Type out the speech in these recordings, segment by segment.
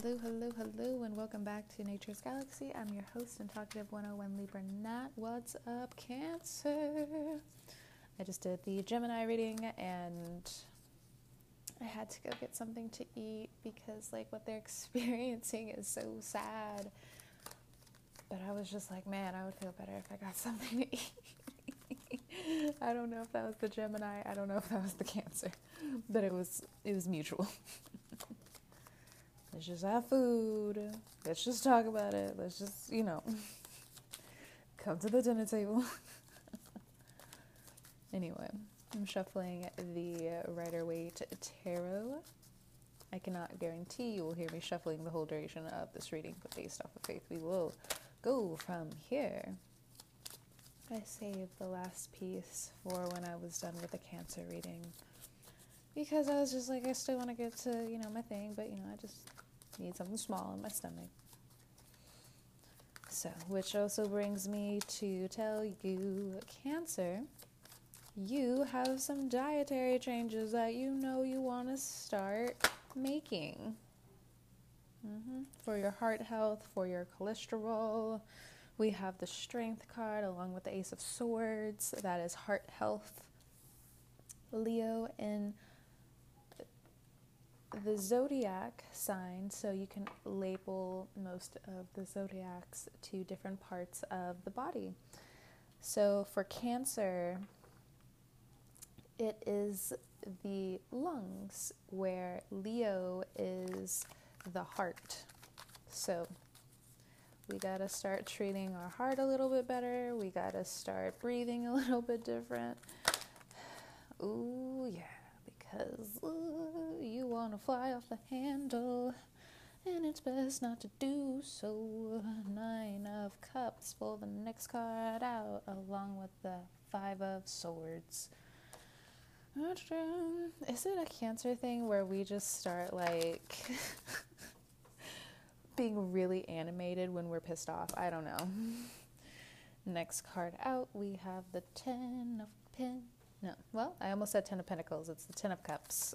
Hello, hello, hello, and welcome back to Nature's Galaxy. I'm your host and talkative 101 Libra Nat. What's up, Cancer? I just did the Gemini reading and I had to go get something to eat because, like, what they're experiencing is so sad. But I was just like, man, I would feel better if I got something to eat. I don't know if that was the Gemini. I don't know if that was the Cancer, but it was it was mutual. Let's just have food. Let's just talk about it. Let's just, you know, come to the dinner table. anyway, I'm shuffling the Rider Waite Tarot. I cannot guarantee you will hear me shuffling the whole duration of this reading, but based off of faith, we will go from here. I saved the last piece for when I was done with the Cancer reading because I was just like, I still want to get to, you know, my thing, but, you know, I just need something small in my stomach. So, which also brings me to tell you, Cancer, you have some dietary changes that you know you want to start making. Mm-hmm. For your heart health, for your cholesterol. We have the Strength card along with the Ace of Swords. That is heart health. Leo in the zodiac sign, so you can label most of the zodiacs to different parts of the body. So for Cancer, it is the lungs, where Leo is the heart. So we got to start treating our heart a little bit better. We got to start breathing a little bit different. Ooh, yeah because uh, you want to fly off the handle, and it's best not to do so. Nine of Cups, pull the next card out, along with the Five of Swords. Is it a cancer thing where we just start like being really animated when we're pissed off? I don't know. Next card out, we have the Ten of Pins no. Well, I almost said Ten of Pentacles. It's the Ten of Cups.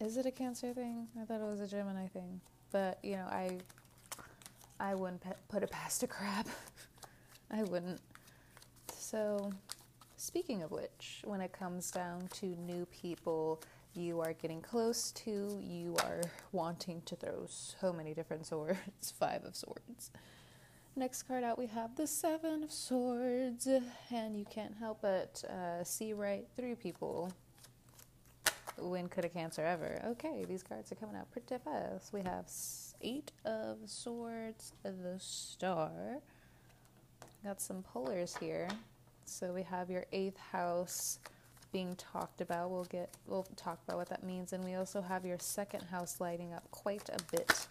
Is it a Cancer thing? I thought it was a Gemini thing. But, you know, I I wouldn't put it past a crab. I wouldn't. So, speaking of which, when it comes down to new people you are getting close to, you are wanting to throw so many different swords, five of swords. Next card out, we have the Seven of Swords, and you can't help but uh, see right through people. When could a Cancer ever? Okay, these cards are coming out pretty fast. We have Eight of Swords, the Star. Got some polars here. So we have your eighth house being talked about. We'll get we'll talk about what that means, and we also have your second house lighting up quite a bit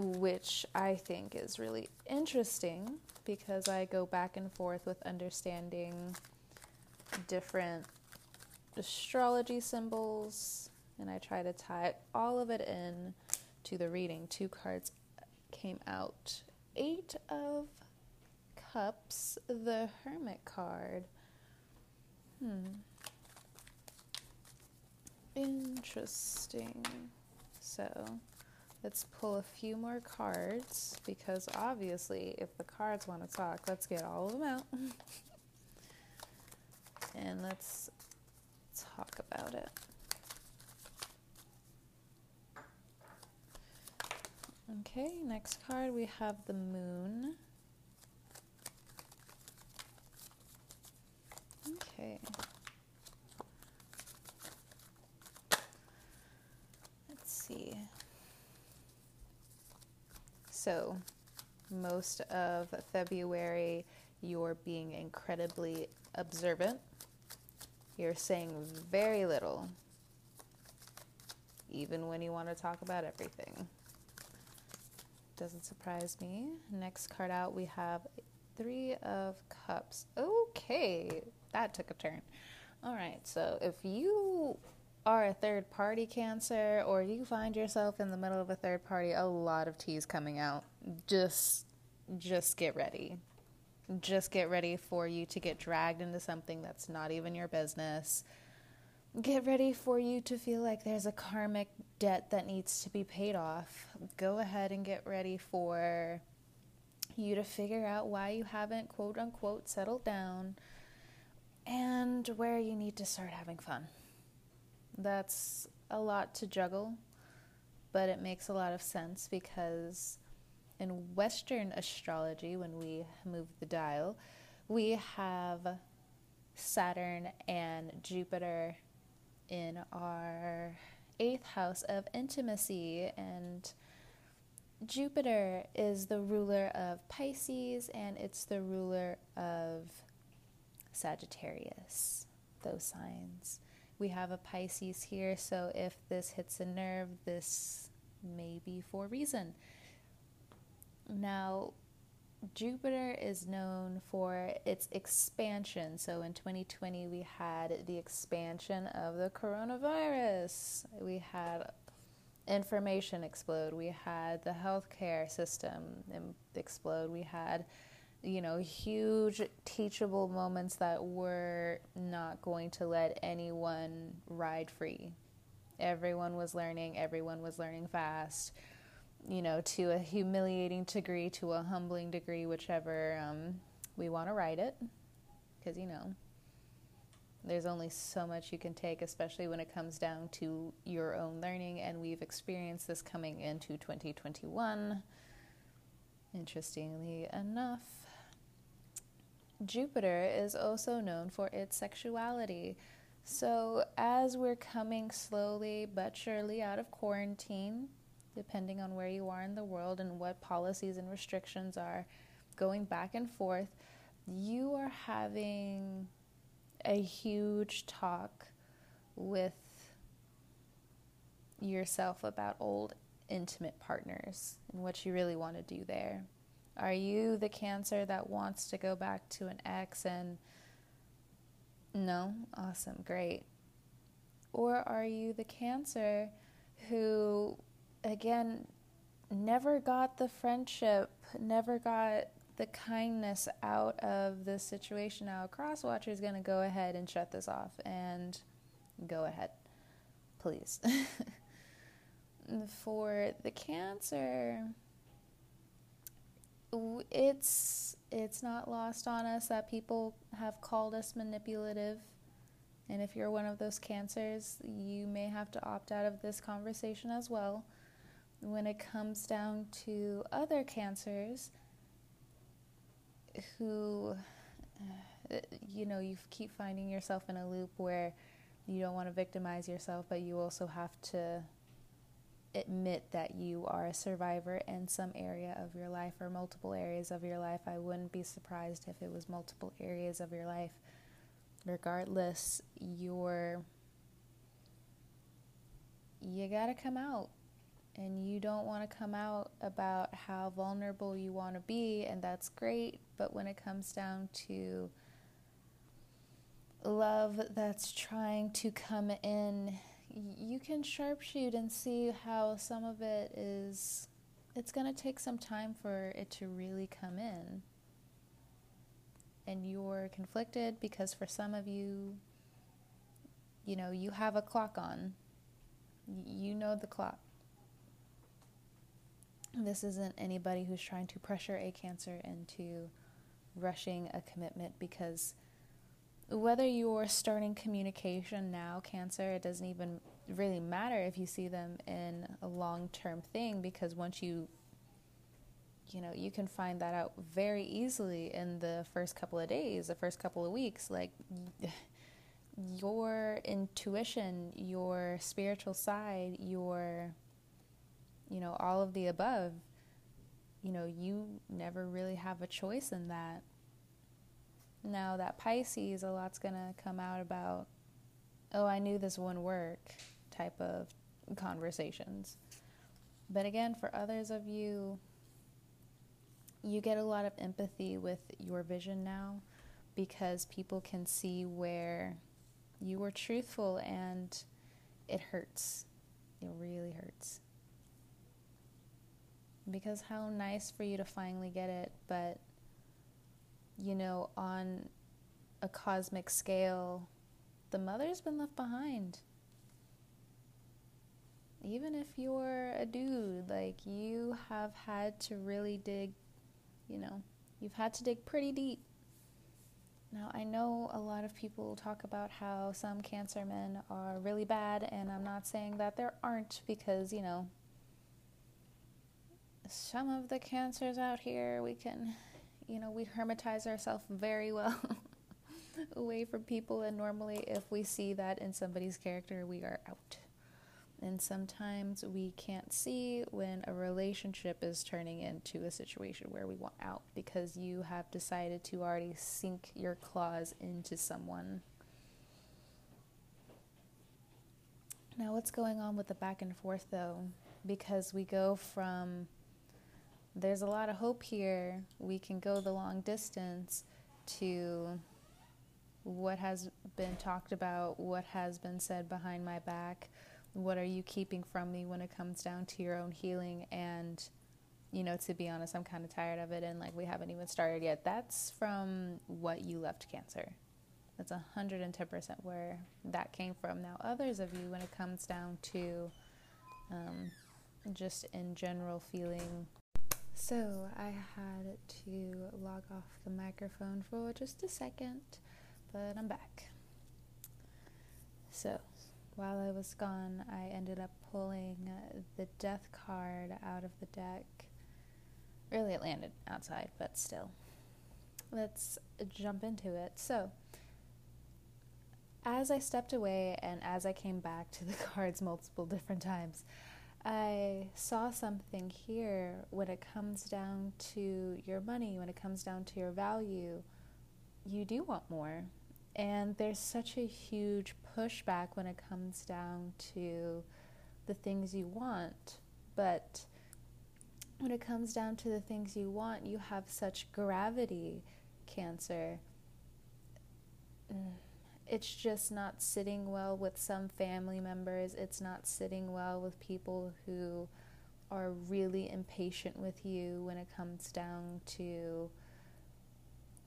which I think is really interesting because I go back and forth with understanding different astrology symbols and I try to tie all of it in to the reading. Two cards came out. Eight of Cups, the Hermit card. Hmm. Interesting. So, Let's pull a few more cards because obviously, if the cards want to talk, let's get all of them out. and let's talk about it. Okay, next card we have the moon. Okay. Let's see. So, most of February, you're being incredibly observant. You're saying very little, even when you want to talk about everything. Doesn't surprise me. Next card out, we have Three of Cups. Okay, that took a turn. All right, so if you are a third party cancer or you find yourself in the middle of a third party, a lot of teas coming out. Just just get ready. Just get ready for you to get dragged into something that's not even your business. get ready for you to feel like there's a karmic debt that needs to be paid off. Go ahead and get ready for you to figure out why you haven't, quote unquote, settled down and where you need to start having fun. That's a lot to juggle, but it makes a lot of sense because in Western astrology, when we move the dial, we have Saturn and Jupiter in our eighth house of intimacy. And Jupiter is the ruler of Pisces and it's the ruler of Sagittarius, those signs. We have a Pisces here, so if this hits a nerve, this may be for reason. Now, Jupiter is known for its expansion. So in 2020, we had the expansion of the coronavirus. We had information explode. We had the healthcare system explode. We had, you know, huge teachable moments that were not going to let anyone ride free. Everyone was learning, everyone was learning fast you know, to a humiliating degree, to a humbling degree, whichever um, we want to write it. Because, you know, there's only so much you can take, especially when it comes down to your own learning. And we've experienced this coming into 2021. Interestingly enough, Jupiter is also known for its sexuality. So, as we're coming slowly but surely out of quarantine, depending on where you are in the world and what policies and restrictions are going back and forth, you are having a huge talk with yourself about old intimate partners and what you really want to do there. Are you the cancer that wants to go back to an ex and no? Awesome, great. Or are you the cancer who again, never got the friendship, never got the kindness out of the situation. Now, a cross watcher is going to go ahead and shut this off and go ahead, please. For the cancer, it's it's not lost on us that people have called us manipulative. And if you're one of those cancers, you may have to opt out of this conversation as well when it comes down to other cancers who, uh, you know, you keep finding yourself in a loop where you don't want to victimize yourself, but you also have to admit that you are a survivor in some area of your life or multiple areas of your life. I wouldn't be surprised if it was multiple areas of your life. Regardless, you're you got to come out and you don't want to come out about how vulnerable you want to be, and that's great. But when it comes down to love that's trying to come in, you can sharpshoot and see how some of it is. It's going to take some time for it to really come in. And you're conflicted because for some of you, you know, you have a clock on. You know the clock this isn't anybody who's trying to pressure a cancer into rushing a commitment because whether you're starting communication now, cancer, it doesn't even really matter if you see them in a long term thing because once you you know, you can find that out very easily in the first couple of days, the first couple of weeks. Like your intuition, your spiritual side, your you know, all of the above, you know, you never really have a choice in that. Now, that Pisces, a lot's going to come out about, oh, I knew this wouldn't work type of conversations. But again, for others of you, you get a lot of empathy with your vision now because people can see where you were truthful and it hurts. It really hurts because how nice for you to finally get it, but you know, on a cosmic scale, the mother's been left behind. Even if you're a dude, like you have had to really dig, you know, you've had to dig pretty deep. Now, I know a lot of people talk about how some cancer men are really bad, and I'm not saying that there aren't because, you know, some of the cancers out here, we can, you know, we hermitize ourselves very well away from people. And normally, if we see that in somebody's character, we are out. And sometimes we can't see when a relationship is turning into a situation where we want out because you have decided to already sink your claws into someone. Now, what's going on with the back and forth though? Because we go from there's a lot of hope here. We can go the long distance to what has been talked about, what has been said behind my back, what are you keeping from me when it comes down to your own healing? And you know to be honest i'm kind of tired of it and like we haven't even started yet. That's from what you left cancer. That's 110% where that came from. Now others of you when it comes down to um, just in general feeling so I had to log off the microphone for just a second, but I'm back. So while I was gone, I ended up pulling the death card out of the deck. Really, it landed outside, but still. Let's jump into it. So, as I stepped away and as I came back to the cards multiple different times, I saw something here when it comes down to your money, when it comes down to your value, you do want more. And there's such a huge pushback when it comes down to the things you want. But when it comes down to the things you want, you have such gravity, Cancer. Mm it's just not sitting well with some family members. It's not sitting well with people who are really impatient with you when it comes down to,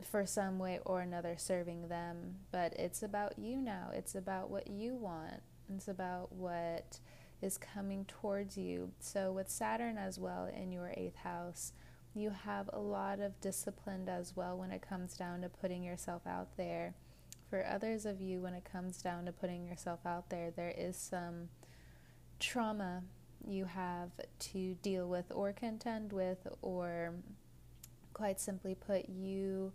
for some way or another, serving them. But it's about you now. It's about what you want. It's about what is coming towards you. So, with Saturn as well in your eighth house, you have a lot of discipline as well when it comes down to putting yourself out there for others of you, when it comes down to putting yourself out there, there is some trauma you have to deal with or contend with, or quite simply put, you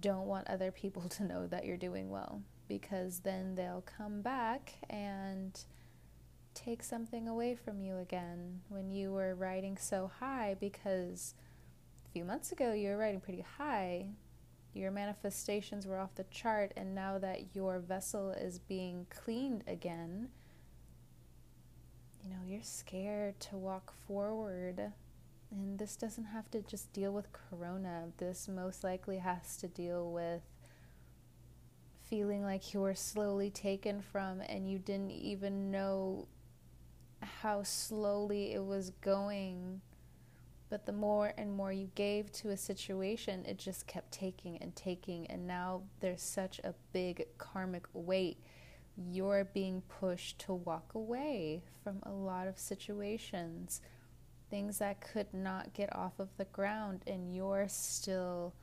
don't want other people to know that you're doing well because then they'll come back and take something away from you again. When you were riding so high because a few months ago you were riding pretty high your manifestations were off the chart, and now that your vessel is being cleaned again, you know, you're scared to walk forward. And this doesn't have to just deal with corona. This most likely has to deal with feeling like you were slowly taken from and you didn't even know how slowly it was going but the more and more you gave to a situation, it just kept taking and taking. And now there's such a big karmic weight. You're being pushed to walk away from a lot of situations, things that could not get off of the ground. And you're still,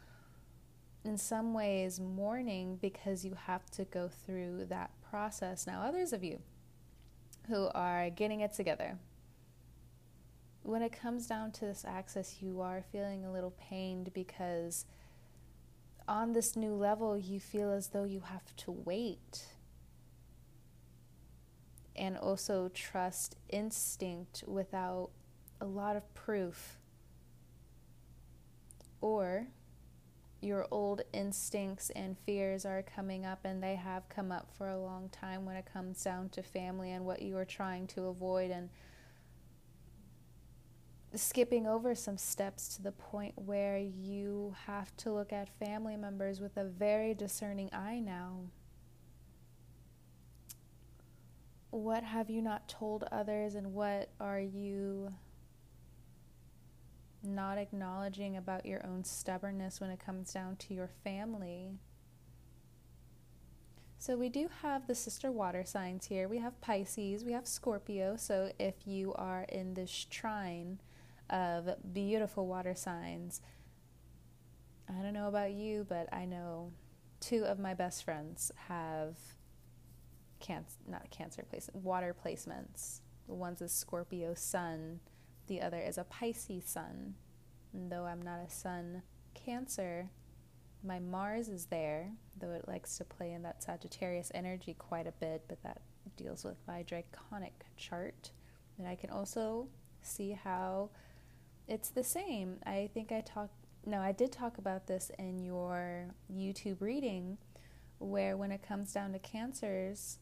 in some ways, mourning because you have to go through that process. Now, others of you who are getting it together, when it comes down to this access, you are feeling a little pained because on this new level, you feel as though you have to wait and also trust instinct without a lot of proof. Or your old instincts and fears are coming up, and they have come up for a long time when it comes down to family and what you are trying to avoid and skipping over some steps to the point where you have to look at family members with a very discerning eye now. What have you not told others, and what are you not acknowledging about your own stubbornness when it comes down to your family? So we do have the sister water signs here. We have Pisces, we have Scorpio. So if you are in this trine of beautiful water signs, I don't know about you, but I know two of my best friends have cancer, not cancer place, water placements. One's a Scorpio sun, the other is a Pisces sun. And though I'm not a sun Cancer, my Mars is there, though it likes to play in that Sagittarius energy quite a bit, but that deals with my draconic chart. And I can also see how it's the same. I think I talked, no, I did talk about this in your YouTube reading, where when it comes down to cancers,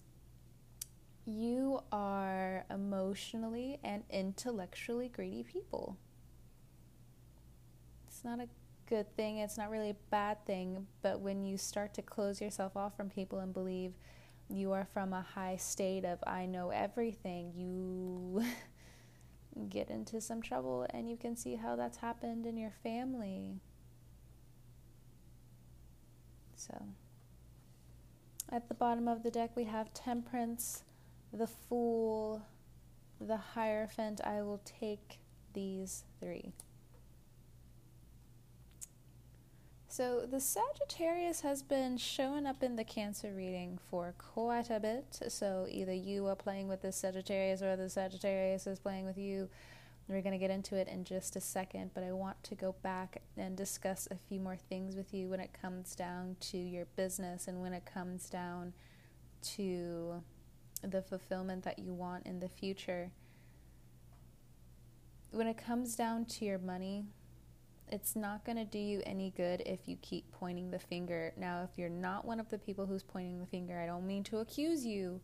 you are emotionally and intellectually greedy people. It's not a good thing, it's not really a bad thing, but when you start to close yourself off from people and believe you are from a high state of I know everything, you get into some trouble and you can see how that's happened in your family. So, at the bottom of the deck, we have Temperance, the Fool, the Hierophant. I will take these three. So the Sagittarius has been showing up in the Cancer reading for quite a bit. So either you are playing with the Sagittarius or the Sagittarius is playing with you. We're going to get into it in just a second, but I want to go back and discuss a few more things with you when it comes down to your business and when it comes down to the fulfillment that you want in the future. When it comes down to your money, it's not going to do you any good if you keep pointing the finger. Now, if you're not one of the people who's pointing the finger, I don't mean to accuse you,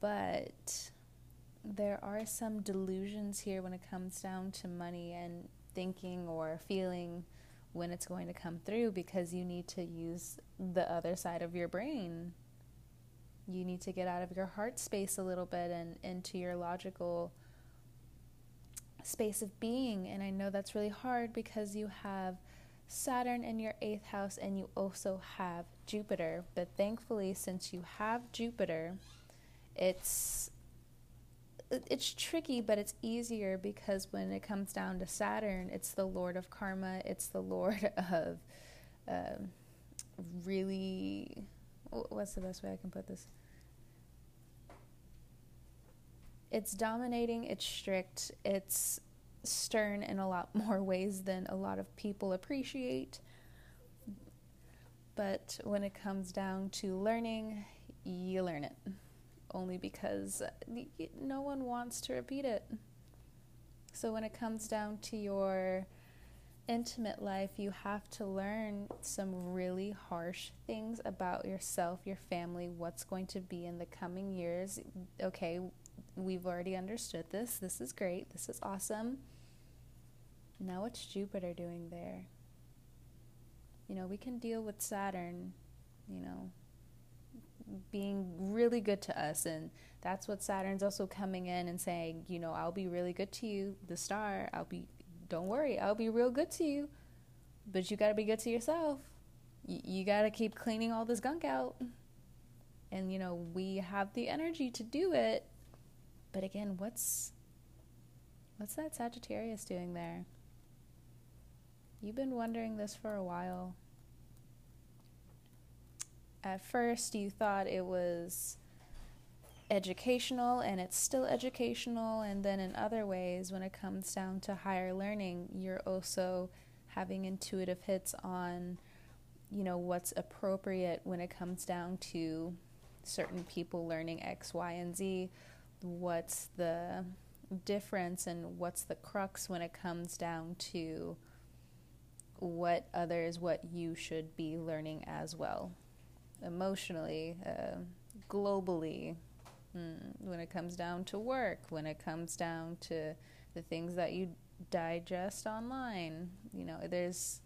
but there are some delusions here when it comes down to money and thinking or feeling when it's going to come through because you need to use the other side of your brain. You need to get out of your heart space a little bit and into your logical space of being. And I know that's really hard because you have Saturn in your eighth house and you also have Jupiter. But thankfully, since you have Jupiter, it's it's tricky, but it's easier because when it comes down to Saturn, it's the Lord of Karma. It's the Lord of um, really. What's the best way I can put this? It's dominating, it's strict, it's stern in a lot more ways than a lot of people appreciate. But when it comes down to learning, you learn it only because uh, no one wants to repeat it. So when it comes down to your intimate life, you have to learn some really harsh things about yourself, your family, what's going to be in the coming years. Okay, we've already understood this. This is great. This is awesome. Now, what's Jupiter doing there? You know, we can deal with Saturn, you know, being really good to us. And that's what Saturn's also coming in and saying, you know, I'll be really good to you, the star. I'll be, don't worry, I'll be real good to you. But you got to be good to yourself. Y- you got to keep cleaning all this gunk out. And, you know, we have the energy to do it but again, what's what's that Sagittarius doing there? You've been wondering this for a while. At first, you thought it was educational and it's still educational, and then in other ways, when it comes down to higher learning, you're also having intuitive hits on you know what's appropriate when it comes down to certain people learning X, Y, and Z what's the difference and what's the crux when it comes down to what others, what you should be learning as well, emotionally, uh, globally, mm, when it comes down to work, when it comes down to the things that you digest online. You know, there's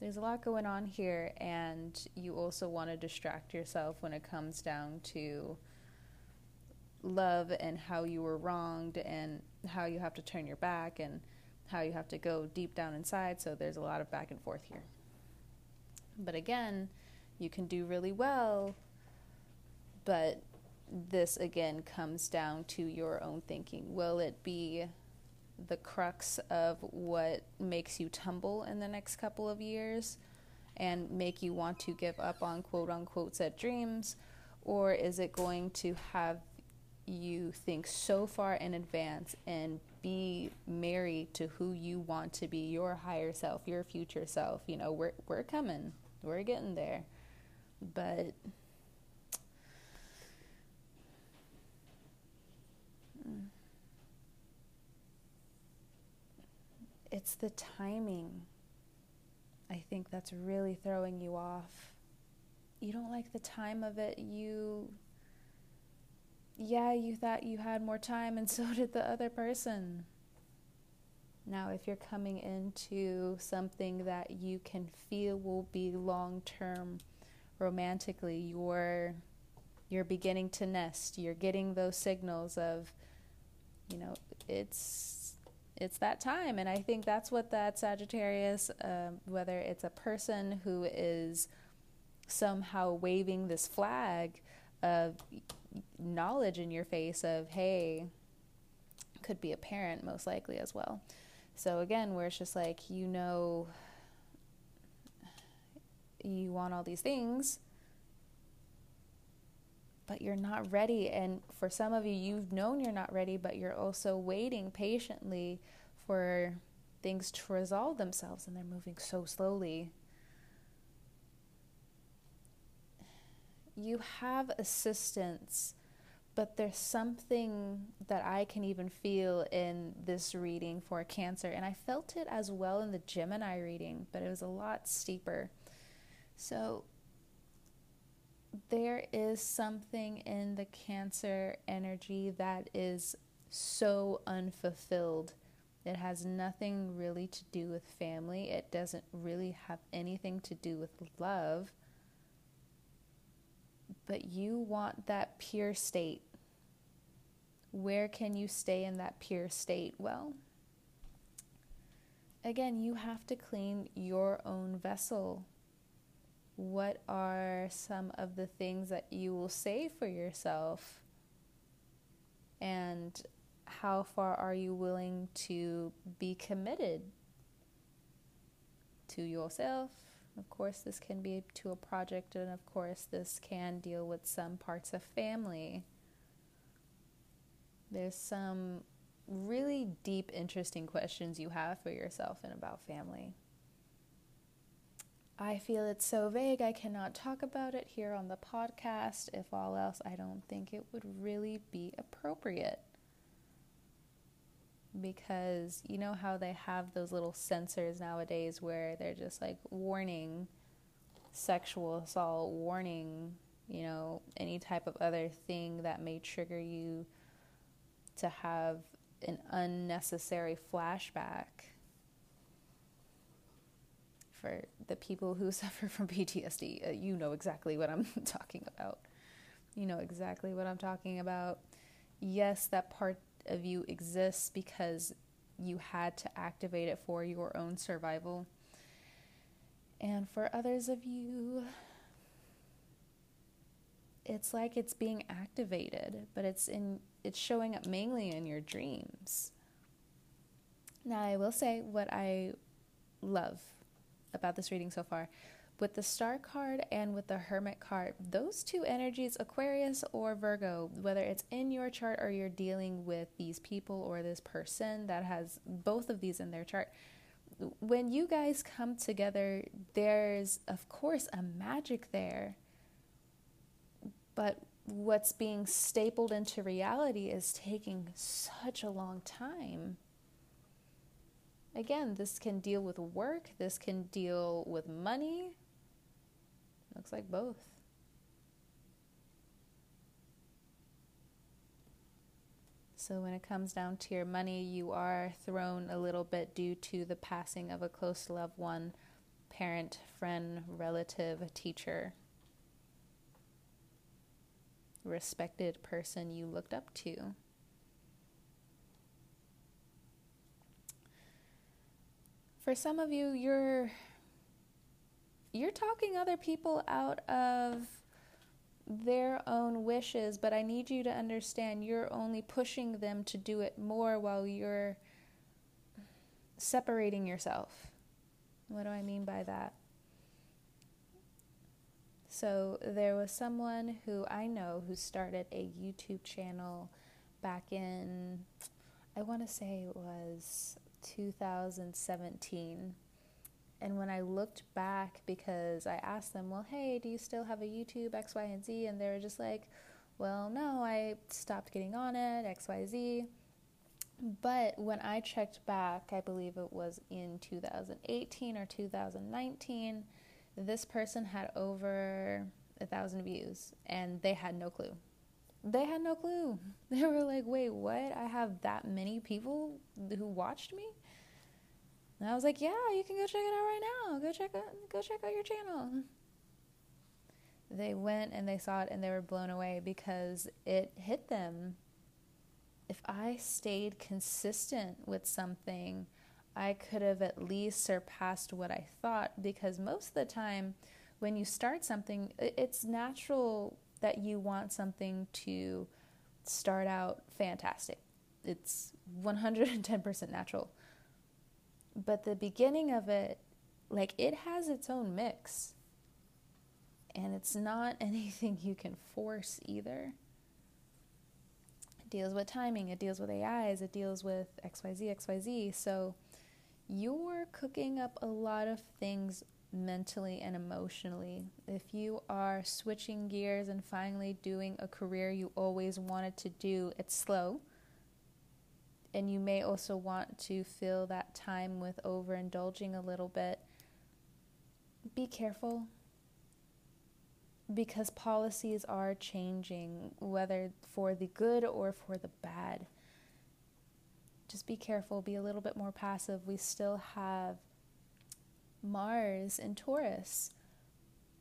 there's a lot going on here, and you also want to distract yourself when it comes down to love and how you were wronged and how you have to turn your back and how you have to go deep down inside. So there's a lot of back and forth here. But again, you can do really well. But this again comes down to your own thinking. Will it be the crux of what makes you tumble in the next couple of years and make you want to give up on quote unquote set dreams? Or is it going to have you think so far in advance and be married to who you want to be your higher self, your future self? You know, we're, we're coming, we're getting there. But mm. it's the timing. I think that's really throwing you off. You don't like the time of it. You, yeah, you thought you had more time, and so did the other person. Now, if you're coming into something that you can feel will be long term romantically, you're you're beginning to nest. You're getting those signals of, you know, it's it's that time. And I think that's what that Sagittarius, um, whether it's a person who is somehow waving this flag of knowledge in your face of, hey, could be a parent most likely as well. So again, where it's just like, you know, you want all these things, but you're not ready. And for some of you, you've known you're not ready, but you're also waiting patiently for things to resolve themselves, and they're moving so slowly. You have assistance, but there's something that I can even feel in this reading for Cancer, and I felt it as well in the Gemini reading, but it was a lot steeper. So, there is something in the Cancer energy that is so unfulfilled. It has nothing really to do with family. It doesn't really have anything to do with love. But you want that pure state. Where can you stay in that pure state? Well, again, you have to clean your own vessel what are some of the things that you will say for yourself? And how far are you willing to be committed to yourself? Of course, this can be to a project, and of course, this can deal with some parts of family. There's some really deep, interesting questions you have for yourself and about family. I feel it's so vague, I cannot talk about it here on the podcast. If all else, I don't think it would really be appropriate. Because you know how they have those little sensors nowadays where they're just like warning sexual assault, warning, you know, any type of other thing that may trigger you to have an unnecessary flashback for the people who suffer from PTSD, uh, you know exactly what I'm talking about. You know exactly what I'm talking about. Yes, that part of you exists because you had to activate it for your own survival. And for others of you, it's like it's being activated, but it's in it's showing up mainly in your dreams. Now, I will say what I love about this reading so far. With the star card and with the hermit card, those two energies, Aquarius or Virgo, whether it's in your chart or you're dealing with these people or this person that has both of these in their chart, when you guys come together, there's, of course, a magic there. But what's being stapled into reality is taking such a long time. Again, this can deal with work, this can deal with money. Looks like both. So, when it comes down to your money, you are thrown a little bit due to the passing of a close loved one, parent, friend, relative, teacher, respected person you looked up to. For some of you, you're you're talking other people out of their own wishes, but I need you to understand you're only pushing them to do it more while you're separating yourself. What do I mean by that? So, there was someone who I know who started a YouTube channel back in, I want to say it was 2017 and when I looked back, because I asked them, well, hey, do you still have a YouTube X, Y, and Z? And they were just like, well, no, I stopped getting on it, X, Y, Z. But when I checked back, I believe it was in 2018 or 2019, this person had over a thousand views and they had no clue. They had no clue. They were like, wait, what? I have that many people who watched me? And I was like, yeah, you can go check it out right now. Go check out, go check out your channel. They went and they saw it and they were blown away because it hit them. If I stayed consistent with something, I could have at least surpassed what I thought because most of the time when you start something, it's natural that you want something to start out fantastic. It's 110% natural but the beginning of it, like it has its own mix. And it's not anything you can force either. It deals with timing, it deals with AIs, it deals with XYZ, XYZ. So you're cooking up a lot of things mentally and emotionally. If you are switching gears and finally doing a career you always wanted to do, it's slow and you may also want to fill that time with overindulging a little bit. Be careful because policies are changing, whether for the good or for the bad. Just be careful, be a little bit more passive. We still have Mars in Taurus.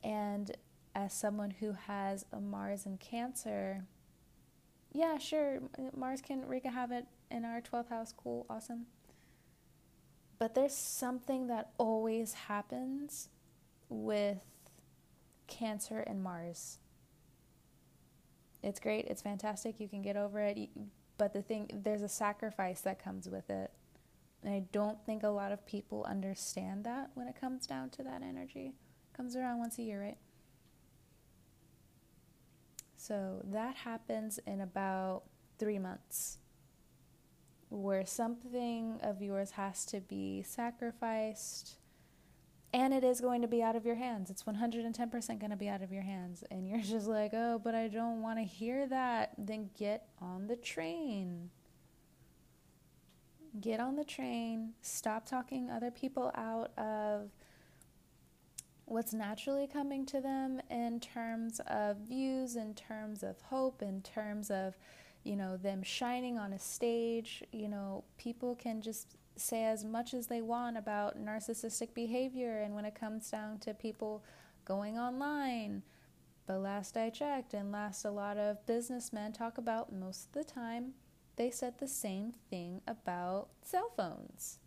And as someone who has a Mars in Cancer, yeah, sure, Mars can wreak a havoc in our 12th house. Cool, awesome. But there's something that always happens with Cancer and Mars. It's great, it's fantastic, you can get over it, but the thing, there's a sacrifice that comes with it. And I don't think a lot of people understand that when it comes down to that energy. It comes around once a year, right? So that happens in about three months where something of yours has to be sacrificed and it is going to be out of your hands. It's 110% going to be out of your hands. And you're just like, oh, but I don't want to hear that. Then get on the train. Get on the train. Stop talking other people out of what's naturally coming to them in terms of views, in terms of hope, in terms of you know, them shining on a stage. You know, people can just say as much as they want about narcissistic behavior, and when it comes down to people going online, but last I checked, and last a lot of businessmen talk about most of the time, they said the same thing about cell phones.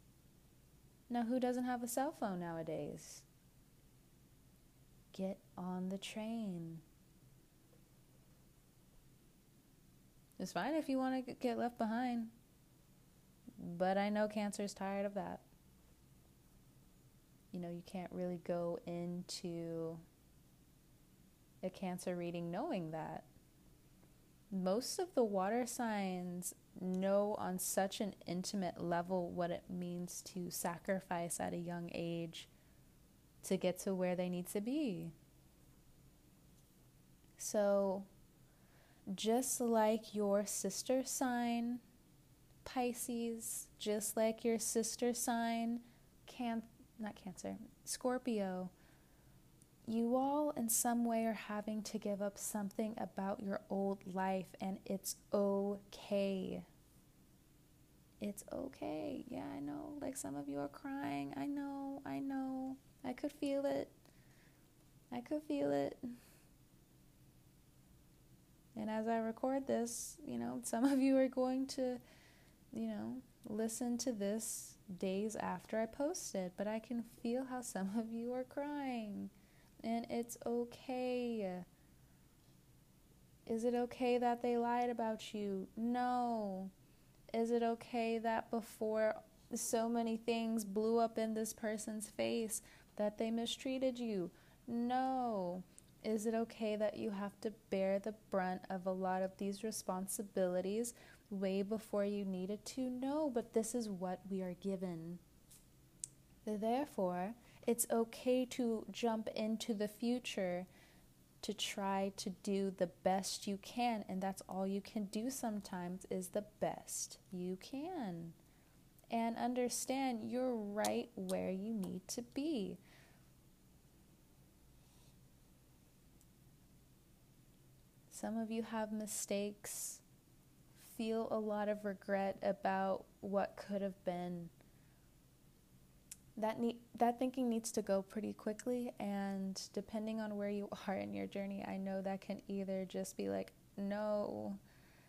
Now, who doesn't have a cell phone nowadays? Get on the train. It's fine if you want to get left behind. But I know cancer's tired of that. You know, you can't really go into a cancer reading knowing that. Most of the water signs know on such an intimate level what it means to sacrifice at a young age to get to where they need to be. So, just like your sister sign, Pisces, just like your sister sign, can not Cancer, Scorpio, you all in some way are having to give up something about your old life and it's okay. It's okay. Yeah, I know. Like some of you are crying. I know. I know. I could feel it. I could feel it. And as I record this, you know, some of you are going to, you know, listen to this days after I post it, but I can feel how some of you are crying. And it's okay. Is it okay that they lied about you? No. Is it okay that before so many things blew up in this person's face that they mistreated you? No. Is it okay that you have to bear the brunt of a lot of these responsibilities way before you needed to? No, but this is what we are given. Therefore, it's okay to jump into the future to try to do the best you can, and that's all you can do sometimes is the best you can. And understand you're right where you need to be. Some of you have mistakes, feel a lot of regret about what could have been. That need, that thinking needs to go pretty quickly and depending on where you are in your journey, I know that can either just be like no,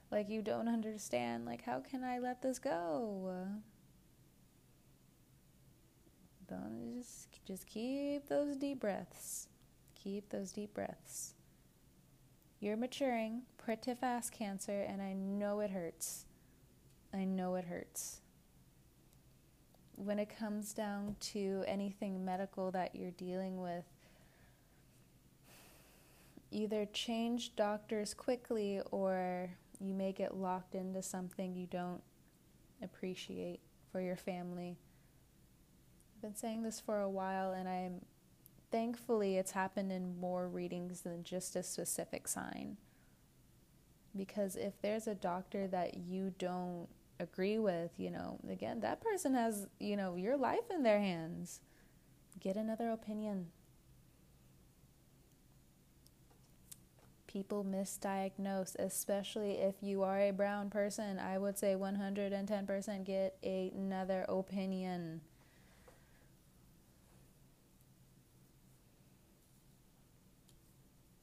like you don't understand, like how can I let this go? Don't just just keep those deep breaths. Keep those deep breaths. You're maturing pretty fast, Cancer, and I know it hurts. I know it hurts. When it comes down to anything medical that you're dealing with, either change doctors quickly or you may get locked into something you don't appreciate for your family. I've been saying this for a while, and I'm thankfully it's happened in more readings than just a specific sign. Because if there's a doctor that you don't agree with, you know, again, that person has, you know, your life in their hands. Get another opinion. People misdiagnose, especially if you are a brown person. I would say 110% get another opinion.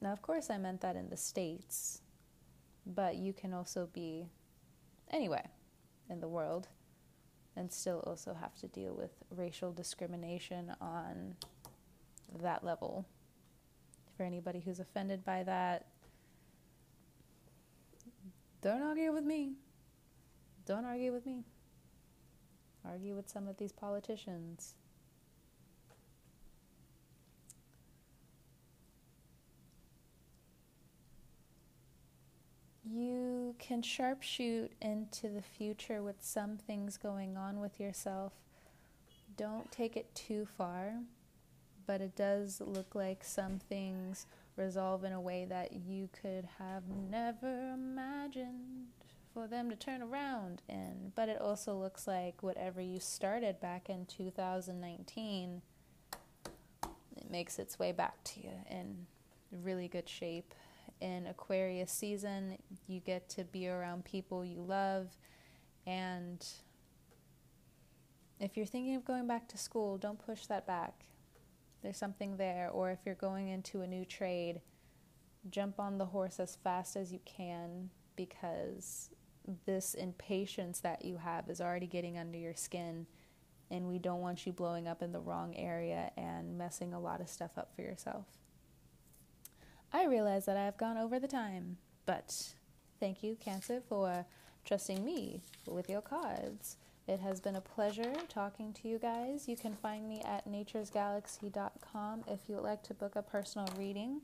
Now, of course, I meant that in the States, but you can also be anywhere in the world and still also have to deal with racial discrimination on that level. For anybody who's offended by that, don't argue with me. Don't argue with me. Argue with some of these politicians. You can sharpshoot into the future with some things going on with yourself. Don't take it too far, but it does look like some things resolve in a way that you could have never imagined for them to turn around in. But it also looks like whatever you started back in 2019, it makes its way back to you in really good shape in Aquarius season. You get to be around people you love. And if you're thinking of going back to school, don't push that back. There's something there. Or if you're going into a new trade, jump on the horse as fast as you can because this impatience that you have is already getting under your skin. And we don't want you blowing up in the wrong area and messing a lot of stuff up for yourself. I realize that I have gone over the time, but thank you, Cancer, for trusting me with your cards. It has been a pleasure talking to you guys. You can find me at naturesgalaxy.com if you would like to book a personal reading.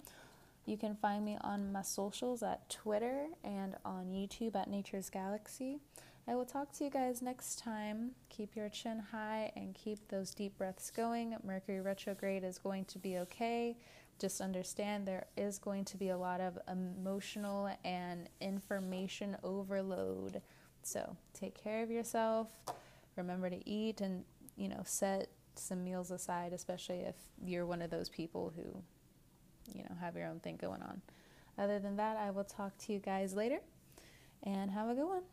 You can find me on my socials at Twitter and on YouTube at Nature's Galaxy. I will talk to you guys next time. Keep your chin high and keep those deep breaths going. Mercury retrograde is going to be okay just understand there is going to be a lot of emotional and information overload. So take care of yourself. Remember to eat and, you know, set some meals aside, especially if you're one of those people who, you know, have your own thing going on. Other than that, I will talk to you guys later and have a good one.